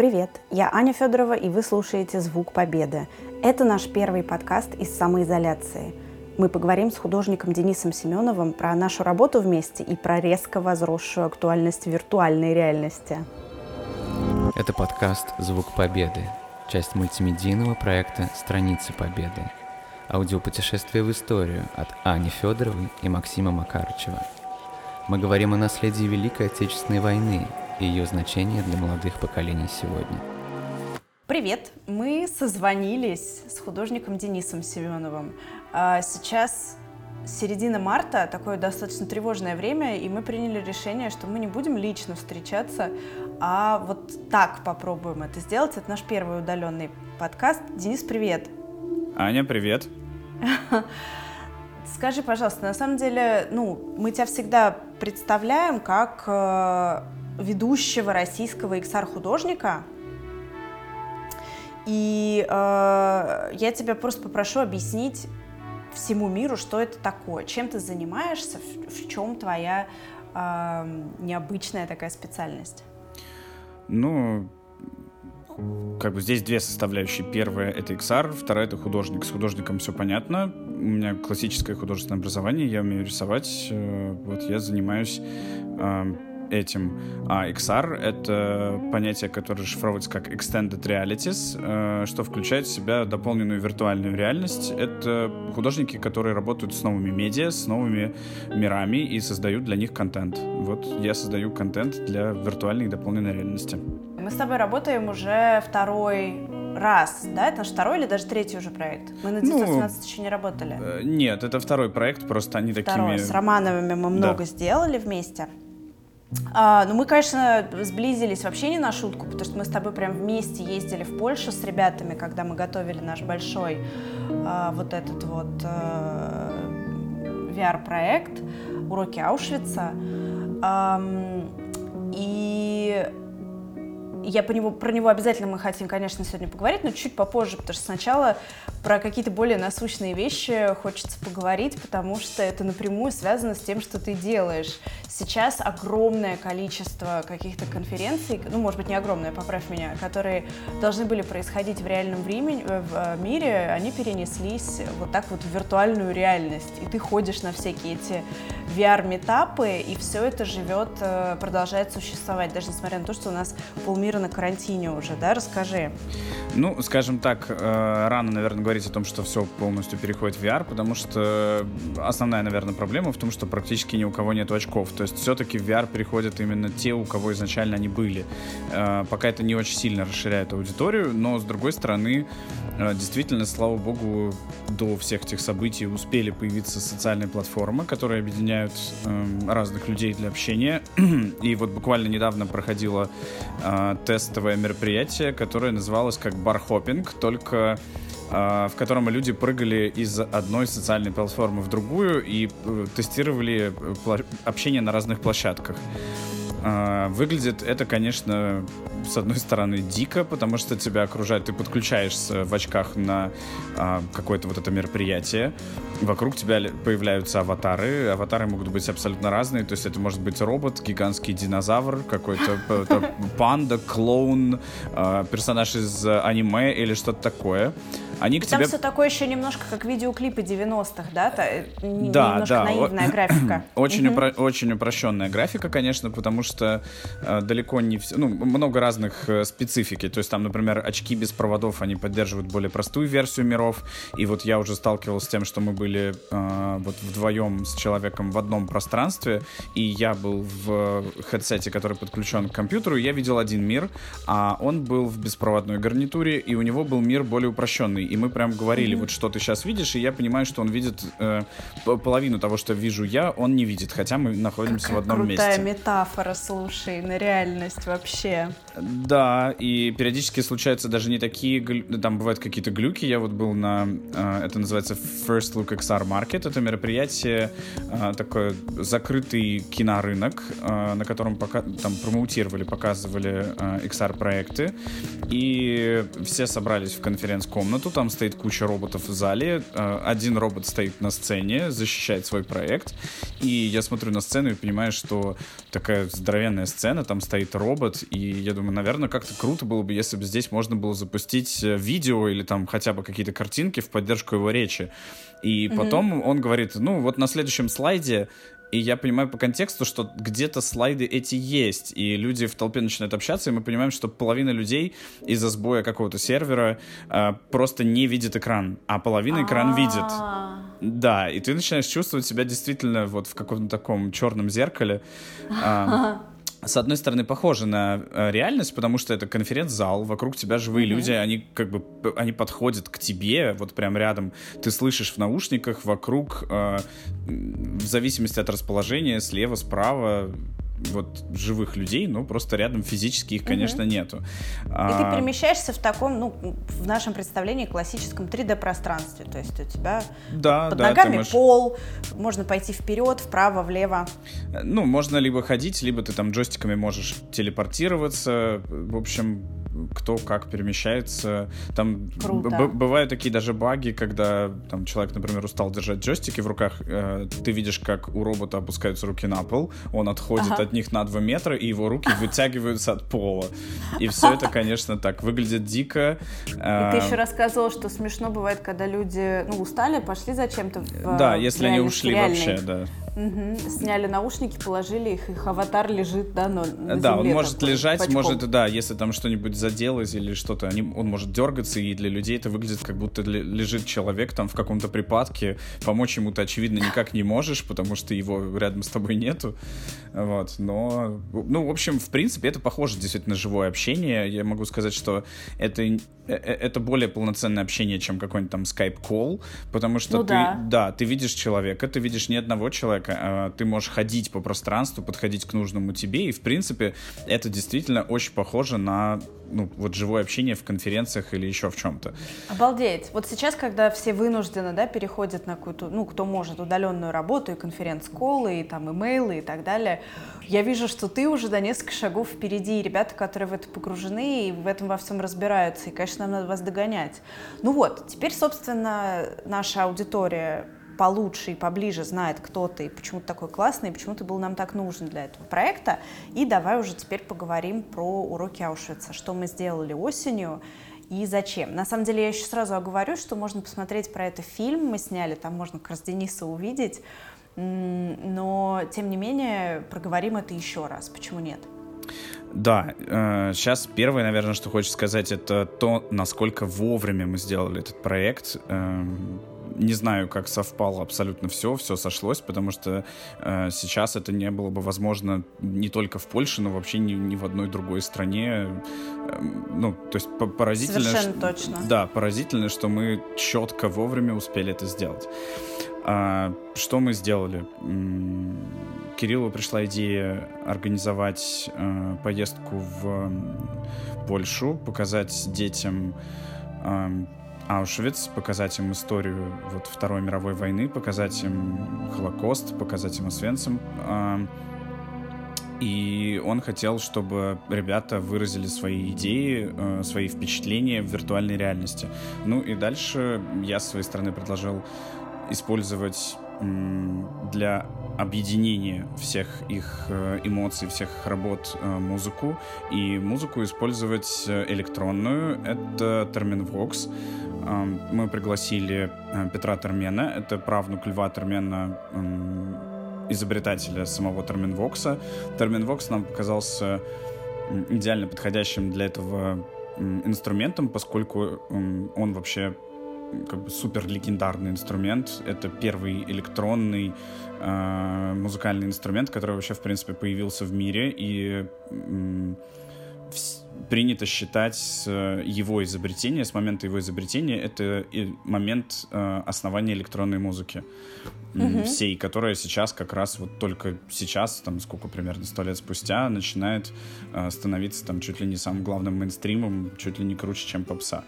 Привет, я Аня Федорова, и вы слушаете «Звук Победы». Это наш первый подкаст из самоизоляции. Мы поговорим с художником Денисом Семеновым про нашу работу вместе и про резко возросшую актуальность виртуальной реальности. Это подкаст «Звук Победы», часть мультимедийного проекта «Страницы Победы». Аудиопутешествие в историю от Ани Федоровой и Максима Макарычева. Мы говорим о наследии Великой Отечественной войны и ее значении для молодых поколений сегодня. Привет! Мы созвонились с художником Денисом Семеновым. А сейчас середина марта, такое достаточно тревожное время, и мы приняли решение, что мы не будем лично встречаться, а вот так попробуем это сделать. Это наш первый удаленный подкаст. Денис, привет! Аня, привет! Скажи, пожалуйста, на самом деле, ну, мы тебя всегда представляем как э, ведущего российского XR-художника, и э, я тебя просто попрошу объяснить всему миру, что это такое, чем ты занимаешься, в, в чем твоя э, необычная такая специальность. Ну, как бы здесь две составляющие. Первая — это XR, вторая — это художник. С художником все понятно. У меня классическое художественное образование, я умею рисовать. Э, вот я занимаюсь э, этим. А XR — это понятие, которое расшифровывается как Extended Realities, э, что включает в себя дополненную виртуальную реальность. Это художники, которые работают с новыми медиа, с новыми мирами и создают для них контент. Вот я создаю контент для виртуальной и дополненной реальности. Мы с тобой работаем уже второй раз, да? Это наш второй или даже третий уже проект? Мы на 917 ну, еще не работали. Э, нет, это второй проект, просто они второй. такими... С Романовыми мы много да. сделали вместе. А, ну, мы, конечно, сблизились вообще не на шутку, потому что мы с тобой прям вместе ездили в Польшу с ребятами, когда мы готовили наш большой а, вот этот вот а, VR-проект «Уроки Аушвица». А, и я по него, про него обязательно мы хотим, конечно, сегодня поговорить, но чуть попозже, потому что сначала про какие-то более насущные вещи хочется поговорить, потому что это напрямую связано с тем, что ты делаешь. Сейчас огромное количество каких-то конференций, ну, может быть, не огромное, поправь меня, которые должны были происходить в реальном времени, э, в э, мире, они перенеслись вот так вот в виртуальную реальность. И ты ходишь на всякие эти VR-метапы, и все это живет, э, продолжает существовать, даже несмотря на то, что у нас полмира на карантине уже, да? Расскажи. Ну, скажем так, рано, наверное, говорить о том, что все полностью переходит в VR, потому что основная, наверное, проблема в том, что практически ни у кого нет очков. То есть все-таки в VR переходят именно те, у кого изначально они были. Э, пока это не очень сильно расширяет аудиторию, но с другой стороны, э, действительно, слава богу, до всех этих событий успели появиться социальные платформы, которые объединяют эм, разных людей для общения. И вот буквально недавно проходило э, тестовое мероприятие, которое называлось как бархопинг, только в котором люди прыгали из одной социальной платформы в другую и э, тестировали э, общение на разных площадках. А, выглядит это, конечно, с одной стороны дико, потому что тебя окружают, ты подключаешься в очках на а, какое-то вот это мероприятие, вокруг тебя появляются аватары, аватары могут быть абсолютно разные, то есть это может быть робот, гигантский динозавр, какой-то панда, клоун, а, персонаж из аниме или что-то такое. Они к Там тебе... все такое еще немножко как видеоклипы 90-х, да? Э, да, немножко да. наивная графика. Очень, упро... очень упрощенная графика, конечно, потому что э, далеко не все... Ну, много разных э, специфики. То есть там, например, очки без проводов, они поддерживают более простую версию миров. И вот я уже сталкивался с тем, что мы были э, вот вдвоем с человеком в одном пространстве, и я был в хедсете, который подключен к компьютеру, и я видел один мир, а он был в беспроводной гарнитуре, и у него был мир более упрощенный и мы прям говорили, mm-hmm. вот что ты сейчас видишь, и я понимаю, что он видит э, половину того, что вижу я, он не видит, хотя мы находимся Какая в одном крутая месте. крутая метафора, слушай, на реальность вообще. Да, и периодически случаются даже не такие, там бывают какие-то глюки. Я вот был на, э, это называется First Look XR Market, это мероприятие, э, такой закрытый кинорынок, э, на котором пока, там промоутировали, показывали XR-проекты, и все собрались в конференц-комнату, там стоит куча роботов в зале, э, один робот стоит на сцене, защищает свой проект, и я смотрю на сцену и понимаю, что такая здоровенная сцена, там стоит робот, и я думаю, наверное, как-то круто было бы, если бы здесь можно было запустить э, видео или там хотя бы какие-то картинки в поддержку его речи. И mm-hmm. потом он говорит, ну вот на следующем слайде и я понимаю по контексту, что где-то слайды эти есть, и люди в толпе начинают общаться, и мы понимаем, что половина людей из-за сбоя какого-то сервера э, просто не видит экран, а половина экран видит. Да, и ты начинаешь чувствовать себя действительно вот в каком-то таком черном зеркале. Э, с одной стороны, похоже на э, реальность, потому что это конференц-зал, вокруг тебя живые mm-hmm. люди, они как бы они подходят к тебе, вот прям рядом. Ты слышишь в наушниках вокруг, э, в зависимости от расположения, слева, справа, вот живых людей, но просто рядом физически их, конечно, угу. нету. И а... ты перемещаешься в таком, ну, в нашем представлении классическом 3D-пространстве. То есть у тебя да, под да, ногами можешь... пол, можно пойти вперед, вправо, влево. Ну, можно либо ходить, либо ты там джойстиками можешь телепортироваться. В общем, кто как перемещается. Там бывают такие даже баги, когда там человек, например, устал держать джойстики в руках, э, ты видишь, как у робота опускаются руки на пол, он отходит ага. от них на 2 метра, и его руки вытягиваются от пола. И все это, конечно, так выглядит дико. И ты э, еще рассказывал, что смешно бывает, когда люди ну, устали, пошли зачем-то Да, если они ушли вообще, да. Угу. Сняли наушники, положили их, их аватар лежит, да, но на Да, он может такой, лежать, пачком. может, да, если там что-нибудь заделось или что-то, они, он может дергаться, и для людей это выглядит, как будто лежит человек там в каком-то припадке, помочь ему ты, очевидно, никак не можешь, потому что его рядом с тобой нету, вот, но, ну, в общем, в принципе, это похоже действительно на живое общение, я могу сказать, что это Э, э, это более полноценное общение, чем какой-нибудь там скайп-колл, потому что ну, ты, да. да, ты видишь человека, ты видишь не одного человека, а ты можешь ходить по пространству, подходить к нужному тебе, и, в принципе, это действительно очень похоже на ну, вот живое общение в конференциях или еще в чем-то. Обалдеть. Вот сейчас, когда все вынуждены, да, переходят на какую-то, ну, кто может, удаленную работу, и конференц-коллы, и там имейлы и так далее, я вижу, что ты уже до несколько шагов впереди, и ребята, которые в это погружены и в этом во всем разбираются, и, конечно, нам надо вас догонять. Ну вот, теперь, собственно, наша аудитория получше и поближе знает, кто ты, почему ты такой классный, и почему ты был нам так нужен для этого проекта. И давай уже теперь поговорим про уроки Аушвица, что мы сделали осенью и зачем. На самом деле я еще сразу оговорю, что можно посмотреть про это фильм, мы сняли, там можно как раз Дениса увидеть, но тем не менее проговорим это еще раз, почему нет? Да, э, сейчас первое, наверное, что хочется сказать, это то, насколько вовремя мы сделали этот проект. Не знаю, как совпало абсолютно все, все сошлось, потому что э, сейчас это не было бы возможно не только в Польше, но вообще ни, ни в одной другой стране. Э, ну, то есть поразительно... Совершенно что, точно. Да, поразительно, что мы четко вовремя успели это сделать. А, что мы сделали? Кириллу пришла идея организовать э, поездку в Польшу, показать детям э, Аушвиц, показать им историю вот, Второй мировой войны, показать им Холокост, показать им Освенцим. Э, и он хотел, чтобы ребята выразили свои идеи, э, свои впечатления в виртуальной реальности. Ну и дальше я с своей стороны предложил использовать для объединения всех их э, эмоций, всех их работ э, музыку. И музыку использовать э, электронную. Это Terminvox. Мы пригласили Петра Термена. Это правнук Льва Термена, изобретателя самого Терминвокса. Терминвокс нам показался идеально подходящим для этого инструментом, поскольку он вообще как бы супер легендарный инструмент. Это первый электронный э, музыкальный инструмент, который вообще, в принципе, появился в мире. И э, принято считать с его изобретения, с момента его изобретения, это момент э, основания электронной музыки mm-hmm. всей, которая сейчас как раз вот только сейчас, там сколько примерно сто лет спустя, начинает э, становиться там чуть ли не самым главным мейнстримом, чуть ли не круче, чем попса.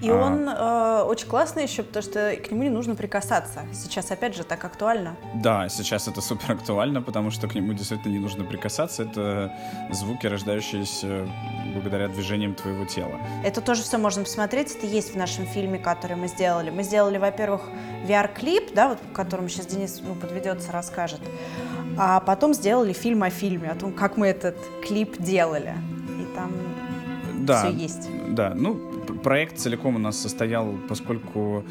И а... он э, очень классный еще, потому что к нему не нужно прикасаться. Сейчас, опять же, так актуально. Да, сейчас это супер актуально, потому что к нему действительно не нужно прикасаться. Это звуки, рождающиеся благодаря движениям твоего тела. Это тоже все можно посмотреть. Это есть в нашем фильме, который мы сделали. Мы сделали, во-первых, VR-клип, да, вот, к которому сейчас Денис ну, подведется, расскажет. А потом сделали фильм о фильме, о том, как мы этот клип делали. И там да, все есть. Да, ну, проект целиком у нас состоял, поскольку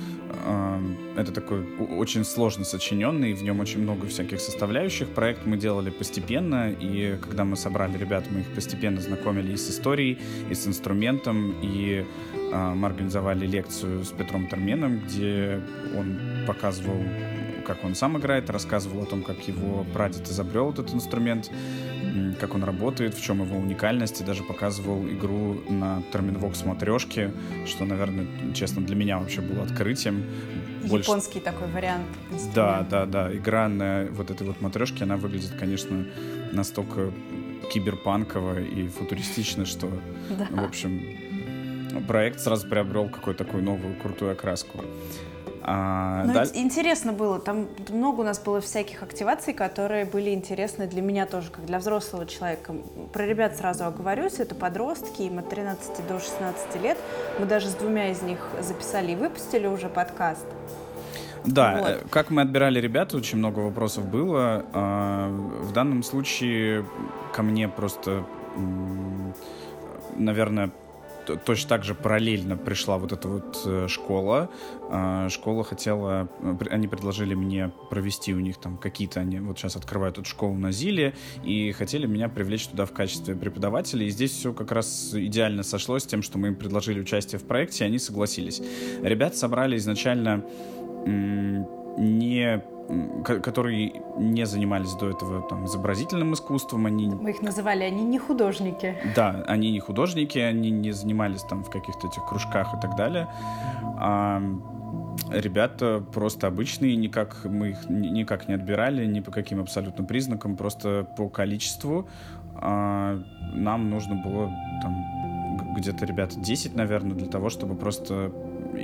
э, это такой очень сложно сочиненный, в нем очень много всяких составляющих. Проект мы делали постепенно, и когда мы собрали ребят, мы их постепенно знакомили и с историей, и с инструментом, и э, мы организовали лекцию с Петром Терменом, где он показывал как он сам играет, рассказывал о том, как его прадед изобрел этот инструмент, как он работает, в чем его уникальность, и даже показывал игру на Terminvox матрешке, что, наверное, честно, для меня вообще было открытием. Японский Больше... такой вариант. Да, да, да. Игра на вот этой вот матрешке, она выглядит, конечно, настолько киберпанково и футуристично, что, да. в общем, проект сразу приобрел какую-то такую новую крутую окраску. А, ну, даль... интересно было, там много у нас было всяких активаций, которые были интересны для меня тоже, как для взрослого человека. Про ребят сразу оговорюсь, это подростки, им от 13 до 16 лет. Мы даже с двумя из них записали и выпустили уже подкаст. Да, вот. Э, как мы отбирали ребят, очень много вопросов было. А, в данном случае ко мне просто, наверное, точно так же параллельно пришла вот эта вот э, школа. А, школа хотела, э, они предложили мне провести у них там какие-то, они вот сейчас открывают эту школу на Зиле, и хотели меня привлечь туда в качестве преподавателя. И здесь все как раз идеально сошлось с тем, что мы им предложили участие в проекте, и они согласились. Ребят собрали изначально не которые не занимались до этого там, изобразительным искусством. Они... Мы их называли, они не художники. Да, они не художники, они не занимались там в каких-то этих кружках и так далее. А ребята просто обычные, никак мы их никак не отбирали, ни по каким абсолютно признакам, просто по количеству. А нам нужно было там где-то ребят 10, наверное, для того, чтобы просто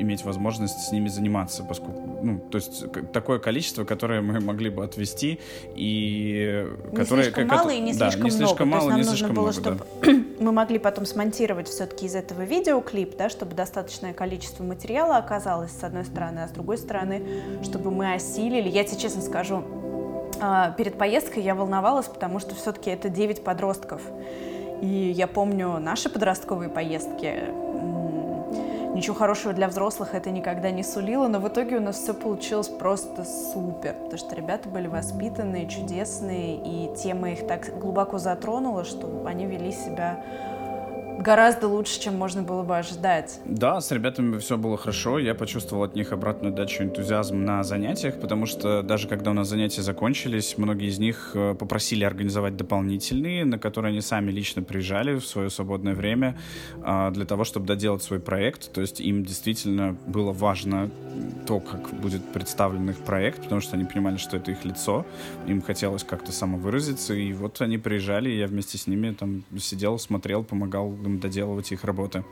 иметь возможность с ними заниматься, поскольку, ну, то есть такое количество, которое мы могли бы отвести и не которое слишком мало и не слишком да, не слишком много. мало, то есть нам нужно было, много, чтобы да. мы могли потом смонтировать все-таки из этого видеоклип, да, чтобы достаточное количество материала оказалось с одной стороны, а с другой стороны, чтобы мы осилили. Я тебе честно скажу, а, перед поездкой я волновалась, потому что все-таки это 9 подростков. И я помню наши подростковые поездки, Ничего хорошего для взрослых это никогда не сулило, но в итоге у нас все получилось просто супер, потому что ребята были воспитанные, чудесные, и тема их так глубоко затронула, что они вели себя гораздо лучше, чем можно было бы ожидать. Да, с ребятами все было хорошо. Я почувствовал от них обратную дачу энтузиазм на занятиях, потому что даже когда у нас занятия закончились, многие из них э, попросили организовать дополнительные, на которые они сами лично приезжали в свое свободное время а, для того, чтобы доделать свой проект. То есть им действительно было важно то, как будет представлен их проект, потому что они понимали, что это их лицо. Им хотелось как-то самовыразиться, и вот они приезжали, и я вместе с ними там сидел, смотрел, помогал доделывать их работы.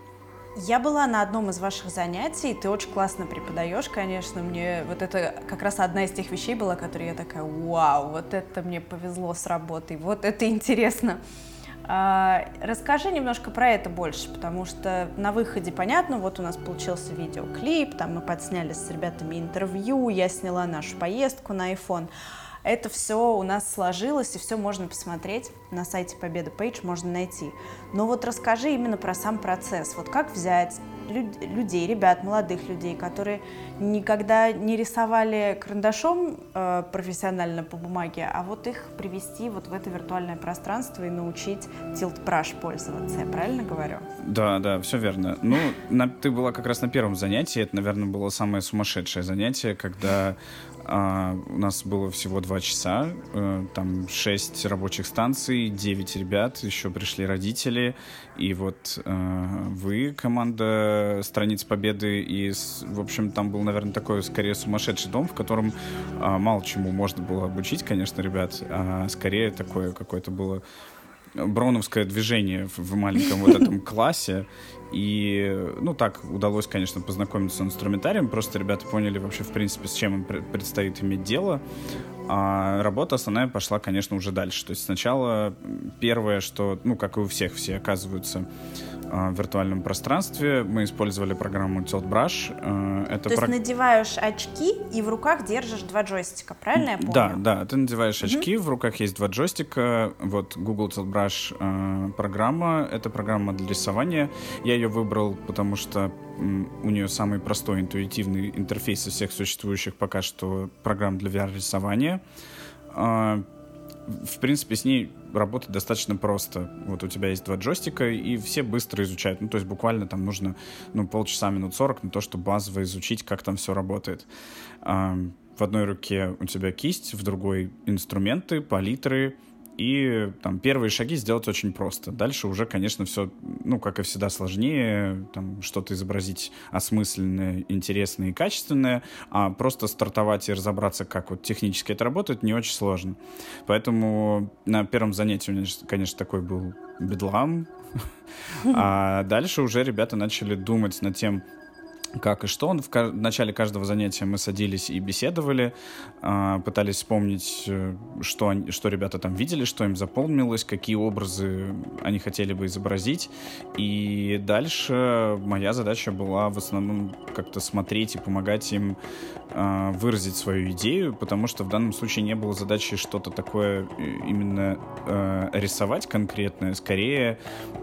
Я была на одном из ваших занятий, ты очень классно преподаешь, конечно, мне вот это как раз одна из тех вещей была, которая я такая, вау, вот это мне повезло с работой, вот это интересно. А, расскажи немножко про это больше, потому что на выходе понятно, вот у нас получился видеоклип, там мы подсняли с ребятами интервью, я сняла нашу поездку на iPhone. Это все у нас сложилось, и все можно посмотреть на сайте Победа Пейдж, можно найти. Но вот расскажи именно про сам процесс. Вот как взять людей, ребят, молодых людей, которые никогда не рисовали карандашом э, профессионально по бумаге, а вот их привести вот в это виртуальное пространство и научить Tilt Brush пользоваться. Я правильно говорю? Да, да, все верно. Ну, на, ты была как раз на первом занятии. Это, наверное, было самое сумасшедшее занятие, когда а, у нас было всего два часа, э, там шесть рабочих станций, девять ребят, еще пришли родители, и вот э, вы, команда страниц Победы, и, в общем, там был, наверное, такой, скорее, сумасшедший дом, в котором а, мало чему можно было обучить, конечно, ребят, а скорее такое какое-то было броуновское движение в маленьком вот этом классе. И, ну, так удалось, конечно, познакомиться с инструментарием. Просто ребята поняли вообще, в принципе, с чем им предстоит иметь дело. А работа основная пошла, конечно, уже дальше. То есть сначала первое, что, ну, как и у всех, все оказываются а, в виртуальном пространстве. Мы использовали программу Tilt Brush. А, это То про... есть надеваешь очки и в руках держишь два джойстика, правильно я помню? Да, да. Ты надеваешь очки, в руках есть два джойстика. Вот Google Tilt Brush э, программа. Это программа для рисования. Я ее выбрал, потому что у нее самый простой интуитивный интерфейс из всех существующих пока что программ для VR-рисования. А, в принципе, с ней работать достаточно просто. Вот у тебя есть два джойстика, и все быстро изучают. Ну, то есть буквально там нужно ну, полчаса, минут сорок на то, чтобы базово изучить, как там все работает. А, в одной руке у тебя кисть, в другой инструменты, палитры, и там первые шаги сделать очень просто. Дальше уже, конечно, все, ну, как и всегда, сложнее. Там что-то изобразить осмысленное, интересное и качественное. А просто стартовать и разобраться, как вот технически это работает, не очень сложно. Поэтому на первом занятии у меня, конечно, такой был бедлам. А дальше уже ребята начали думать над тем, как и что. В, в начале каждого занятия мы садились и беседовали, э, пытались вспомнить, э, что, они, что ребята там видели, что им запомнилось, какие образы они хотели бы изобразить. И дальше моя задача была в основном как-то смотреть и помогать им э, выразить свою идею, потому что в данном случае не было задачи что-то такое э, именно э, рисовать конкретное, скорее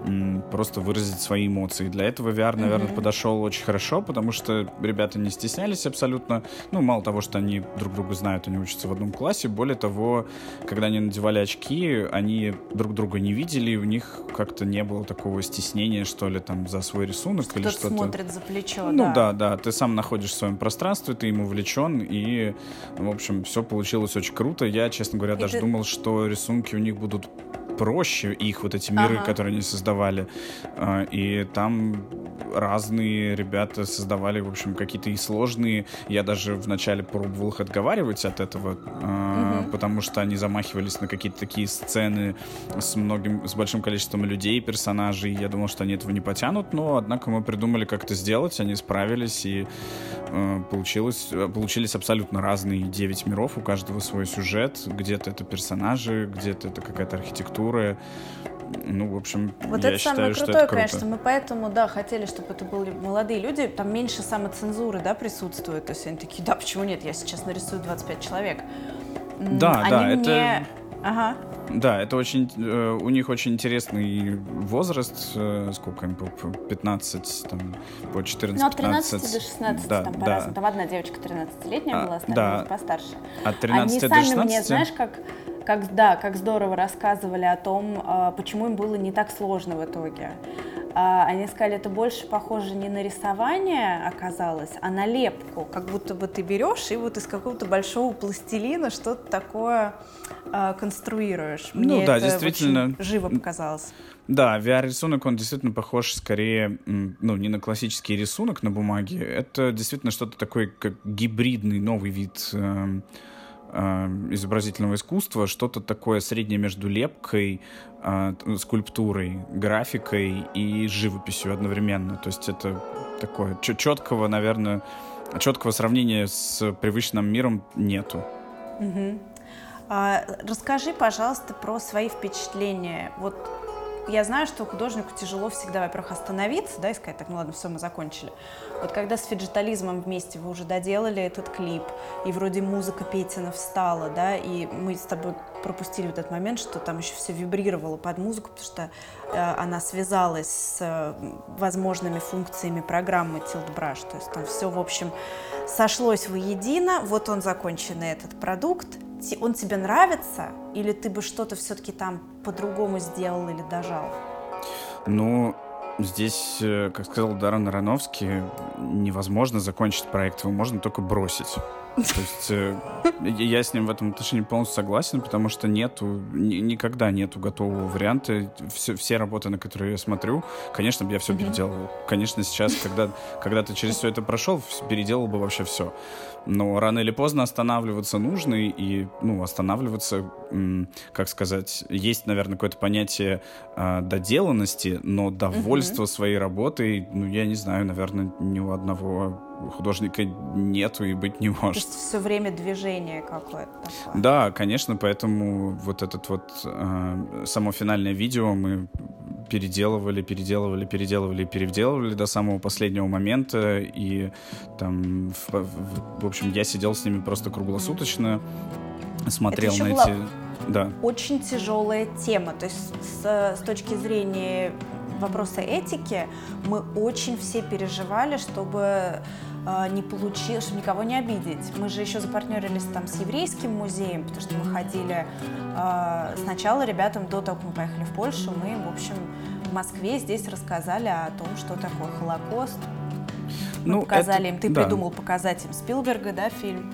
э, просто выразить свои эмоции. Для этого VR, наверное, mm-hmm. подошел очень хорошо, потому потому что ребята не стеснялись абсолютно. Ну, мало того, что они друг друга знают, они учатся в одном классе, более того, когда они надевали очки, они друг друга не видели, и у них как-то не было такого стеснения, что ли, там, за свой рисунок Кто или что-то. смотрит за плечо, Ну, да. да, да, ты сам находишь в своем пространстве, ты ему увлечен, и, в общем, все получилось очень круто. Я, честно говоря, и даже ты... думал, что рисунки у них будут проще, их вот эти миры, ага. которые они создавали. А, и там разные ребята создавали, в общем, какие-то и сложные. Я даже вначале пробовал их отговаривать от этого, угу. Потому что они замахивались на какие-то такие сцены с многим, с большим количеством людей, персонажей. Я думал, что они этого не потянут, но однако мы придумали, как это сделать, они справились и э, получилось, получились абсолютно разные девять миров, у каждого свой сюжет, где-то это персонажи, где-то это какая-то архитектура, ну, в общем, вот я это считаю, самое крутое, что это конечно. Мы поэтому, да, хотели, чтобы это были молодые люди. Там меньше самоцензуры, да, присутствует. То есть они такие, да, почему нет, я сейчас нарисую 25 человек. Да, они да, мне... это... Ага. Да, это очень, э, у них очень интересный возраст, э, сколько им, по 15, там, по 14, Ну, от 13 до 16, да, там да. по-разному. Там одна девочка 13-летняя а, была, остальные да. постарше. От 13 Они до 16? сами мне, знаешь, как как, да, как здорово рассказывали о том, а, почему им было не так сложно в итоге. А, они сказали, это больше похоже не на рисование оказалось, а на лепку. Как будто бы ты берешь и вот из какого-то большого пластилина что-то такое а, конструируешь. Ну Мне ну да, это действительно. живо показалось. Да, VR-рисунок, он действительно похож скорее, ну, не на классический рисунок на бумаге. Это действительно что-то такое, как гибридный новый вид э, Э, изобразительного искусства, что-то такое среднее между лепкой, э, скульптурой, графикой и живописью одновременно. То есть это такое четкого, наверное, четкого сравнения с привычным миром нету. Угу. А, расскажи, пожалуйста, про свои впечатления. Вот я знаю, что художнику тяжело всегда, во-первых, остановиться, да, и сказать, так, ну ладно, все, мы закончили. Вот когда с фиджитализмом вместе вы уже доделали этот клип, и вроде музыка Петина встала, да, и мы с тобой пропустили вот этот момент, что там еще все вибрировало под музыку, потому что э, она связалась с э, возможными функциями программы Tilt Brush, то есть там все, в общем, сошлось воедино, вот он законченный этот продукт, он тебе нравится, или ты бы что-то все-таки там по-другому сделал или дожал? Ну, здесь, э, как сказал Даррен Ароновский, невозможно закончить проект, его можно только бросить. То есть э, я с ним в этом отношении полностью согласен, потому что нету, никогда нету готового варианта. Все, все работы, на которые я смотрю, конечно, бы я все переделывал. Конечно, сейчас, когда, когда ты через все это прошел, переделал бы вообще все. Но рано или поздно останавливаться нужно, и, ну, останавливаться, как сказать, есть, наверное, какое-то понятие э, доделанности, но довольство своей работой, ну, я не знаю, наверное, ни у одного художника нету и быть не может. То есть все время движение какое-то такое. Да, конечно, поэтому вот этот вот э, само финальное видео мы переделывали, переделывали, переделывали, переделывали до самого последнего момента. И там, в, в, в общем, я сидел с ними просто круглосуточно, смотрел на эти... Да. Очень тяжелая тема. То есть с, с точки зрения вопроса этики мы очень все переживали, чтобы не получилось, чтобы никого не обидеть. Мы же еще запартнерились там с еврейским музеем, потому что мы ходили э, сначала ребятам до того, как мы поехали в Польшу, мы им, в общем, в Москве здесь рассказали о том, что такое Холокост. Мы ну, показали это, им, ты да. придумал показать им Спилберга, да, фильм?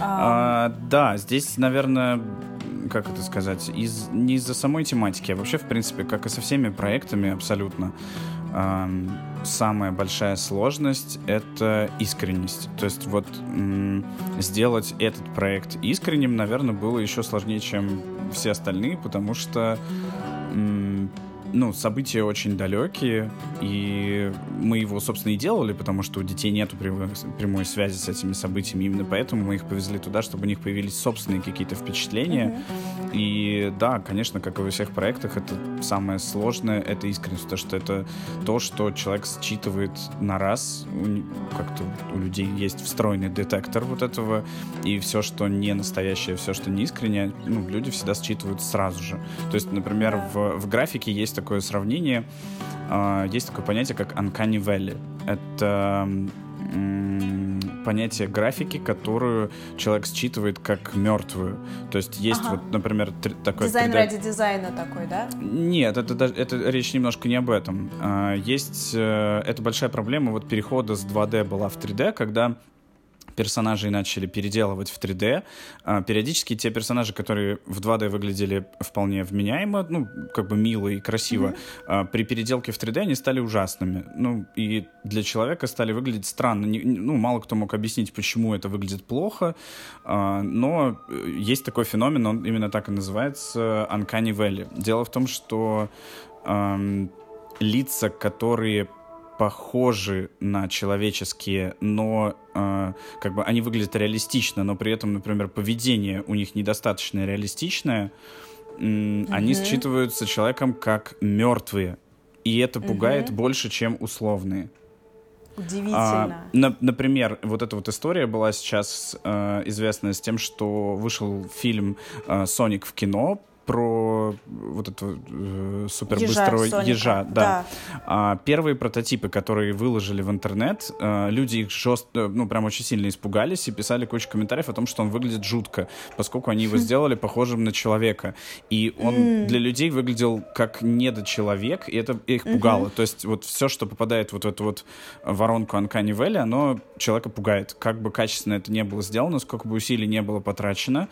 А, да, здесь, наверное, как это сказать, из, не из-за самой тематики, а вообще, в принципе, как и со всеми проектами абсолютно, э, самая большая сложность — это искренность. То есть вот сделать этот проект искренним, наверное, было еще сложнее, чем все остальные, потому что ну, события очень далекие, и мы его, собственно, и делали, потому что у детей нет прямой, прямой связи с этими событиями. Именно поэтому мы их повезли туда, чтобы у них появились собственные какие-то впечатления. Mm-hmm. И да, конечно, как и во всех проектах, это самое сложное, это искренность, потому что это то, что человек считывает на раз. Как-то у людей есть встроенный детектор вот этого, и все, что не настоящее, все, что не искреннее, ну, люди всегда считывают сразу же. То есть, например, в, в графике есть такое сравнение. Uh, есть такое понятие, как uncanny valley. Это понятие графики, которую человек считывает как мертвую. То есть есть ага. вот, например, такой... Дизайн 3D... ради дизайна такой, да? Нет, это, это речь немножко не об этом. Uh, есть... Uh, это большая проблема вот перехода с 2D была в 3D, когда персонажей начали переделывать в 3D. А, периодически те персонажи, которые в 2D выглядели вполне вменяемо, ну, как бы мило и красиво, mm-hmm. при переделке в 3D они стали ужасными. Ну, и для человека стали выглядеть странно. Ну, мало кто мог объяснить, почему это выглядит плохо, а, но есть такой феномен, он именно так и называется Uncanny Valley. Дело в том, что лица, которые похожи на человеческие, но э, как бы они выглядят реалистично, но при этом, например, поведение у них недостаточно реалистичное, mm-hmm. они считываются человеком как мертвые, и это пугает mm-hmm. больше, чем условные. Удивительно. А, на, например, вот эта вот история была сейчас э, известна с тем, что вышел фильм э, «Соник» в кино про вот этого э, супербыстрого ежа, ежа да. да. А, первые прототипы, которые выложили в интернет, э, люди их жестко, ну, прям очень сильно испугались и писали кучу комментариев о том, что он выглядит жутко, поскольку они его сделали похожим на человека. И он для людей выглядел как недочеловек, и это их пугало. То есть вот все, что попадает вот в эту вот воронку Uncanny Valley, оно человека пугает. Как бы качественно это не было сделано, сколько бы усилий не было потрачено,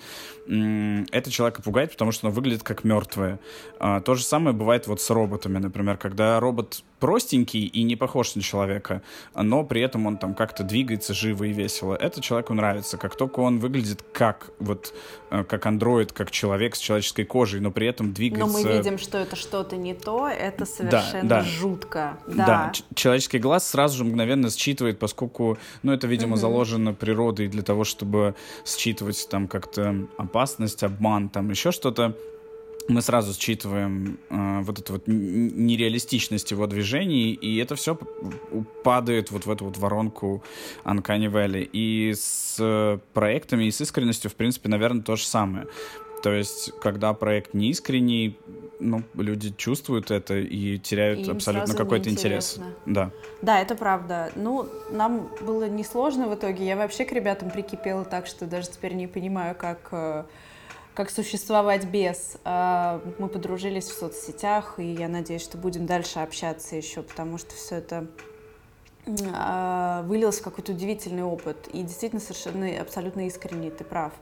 это человека пугает, потому что он выглядит выглядит как мертвое. А, то же самое бывает вот с роботами, например, когда робот простенький и не похож на человека, но при этом он там как-то двигается живо и весело. Это человеку нравится. Как только он выглядит как вот э, как андроид, как человек с человеческой кожей, но при этом двигается... Но мы видим, что это что-то не то, это совершенно да, да. жутко. Да. да, человеческий глаз сразу же мгновенно считывает, поскольку, ну, это, видимо, угу. заложено природой для того, чтобы считывать там как-то опасность, обман, там еще что-то мы сразу считываем э, вот эту вот нереалистичность его движений, и это все падает вот в эту вот воронку Uncanny Valley. И с проектами, и с искренностью, в принципе, наверное, то же самое. То есть, когда проект не искренний, ну, люди чувствуют это и теряют и абсолютно какой-то интерес. Да. Да, это правда. Ну, нам было несложно в итоге. Я вообще к ребятам прикипела так, что даже теперь не понимаю, как э, как существовать без. А, мы подружились в соцсетях, и я надеюсь, что будем дальше общаться еще, потому что все это а, вылилось в какой-то удивительный опыт. И действительно совершенно абсолютно искренний, ты прав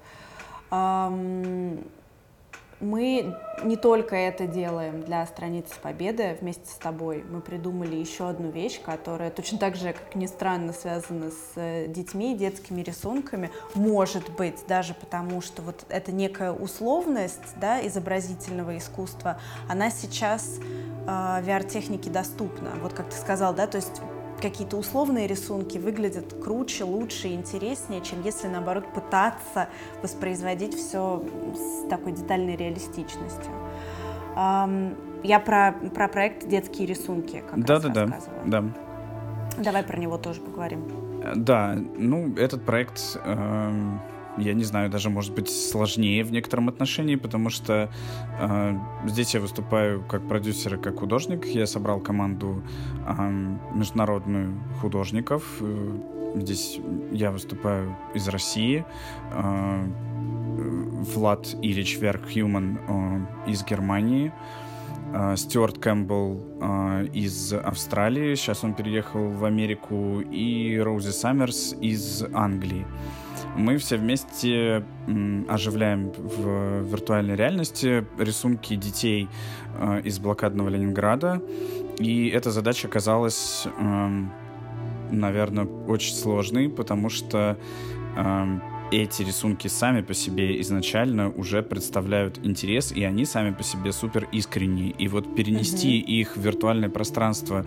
мы не только это делаем для страницы Победы вместе с тобой. Мы придумали еще одну вещь, которая точно так же, как ни странно, связана с э, детьми, детскими рисунками. Может быть, даже потому, что вот эта некая условность да, изобразительного искусства, она сейчас э, VR-технике доступна. Вот как ты сказал, да, то есть какие-то условные рисунки выглядят круче, лучше, интереснее, чем если, наоборот, пытаться воспроизводить все с такой детальной реалистичностью. Я про, про проект «Детские рисунки» как да, раз да, да, да. Давай про него тоже поговорим. Да, ну, этот проект, э, я не знаю, даже может быть сложнее в некотором отношении, потому что э, здесь я выступаю как продюсер и как художник. Я собрал команду э, международную художников. Здесь я выступаю из России. Э, Влад Ильич Веркхюман э, из Германии. Стюарт Кэмпбелл э, из Австралии, сейчас он переехал в Америку, и Роузи Саммерс из Англии. Мы все вместе оживляем в виртуальной реальности рисунки детей э, из блокадного Ленинграда, и эта задача оказалась, э, наверное, очень сложной, потому что э, эти рисунки сами по себе изначально уже представляют интерес, и они сами по себе супер искренние. И вот перенести mm-hmm. их в виртуальное пространство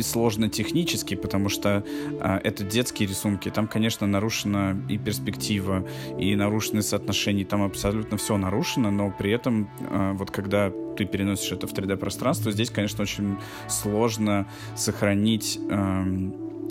сложно технически, потому что а, это детские рисунки, там, конечно, нарушена и перспектива, и нарушены соотношения, там абсолютно все нарушено, но при этом а, вот когда ты переносишь это в 3D-пространство, здесь, конечно, очень сложно сохранить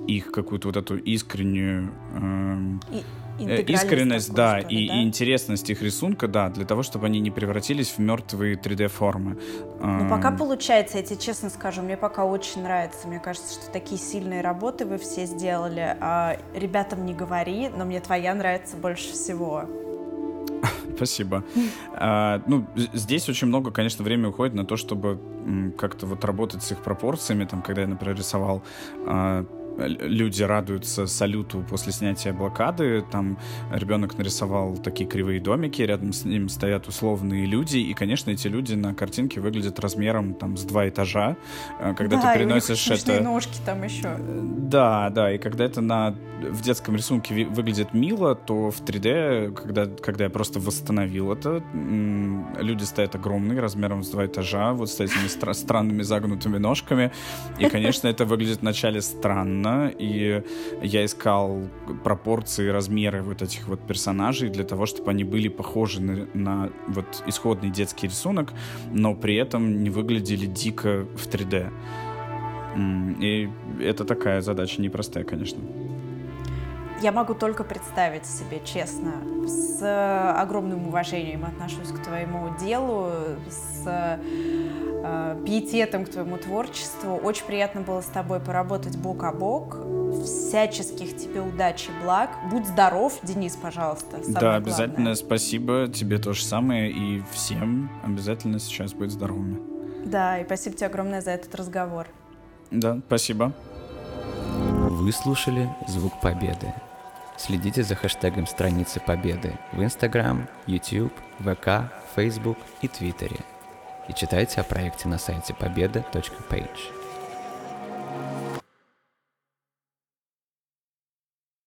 их какую-то вот эту искреннюю... Э, искренность, да, и, да, и интересность их рисунка, да, для того, чтобы они не превратились в мертвые 3D-формы. Ну, пока получается, я тебе честно скажу, мне пока очень нравится. Мне кажется, что такие сильные работы вы все сделали. А ребятам не говори, но мне твоя нравится больше всего. Спасибо. а, ну, здесь очень много, конечно, времени уходит на то, чтобы как-то вот работать с их пропорциями. Там, когда я, например, рисовал а, люди радуются салюту после снятия блокады. Там ребенок нарисовал такие кривые домики, рядом с ним стоят условные люди, и, конечно, эти люди на картинке выглядят размером там с два этажа. Э, когда да, ты приносишь и это... ножки там еще. Да, да, и когда это на в детском рисунке выглядит мило, то в 3D, когда, когда я просто восстановил это, люди стоят огромные, размером с два этажа, вот с этими стра- странными загнутыми ножками, и, конечно, это выглядит вначале странно, странно, и я искал пропорции, размеры вот этих вот персонажей для того, чтобы они были похожи на, на вот исходный детский рисунок, но при этом не выглядели дико в 3D. И это такая задача непростая, конечно. Я могу только представить себе, честно, с огромным уважением отношусь к твоему делу, с пиететом к твоему творчеству. Очень приятно было с тобой поработать бок о бок. Всяческих тебе удачи, благ. Будь здоров, Денис, пожалуйста. Да, обязательно. Главное. Спасибо. Тебе то же самое. И всем обязательно сейчас быть здоровыми. Да, и спасибо тебе огромное за этот разговор. Да, спасибо. Вы слушали «Звук Победы». Следите за хэштегом страницы Победы в Instagram, YouTube, ВК, Facebook и Твиттере – и читайте о проекте на сайте победа.page.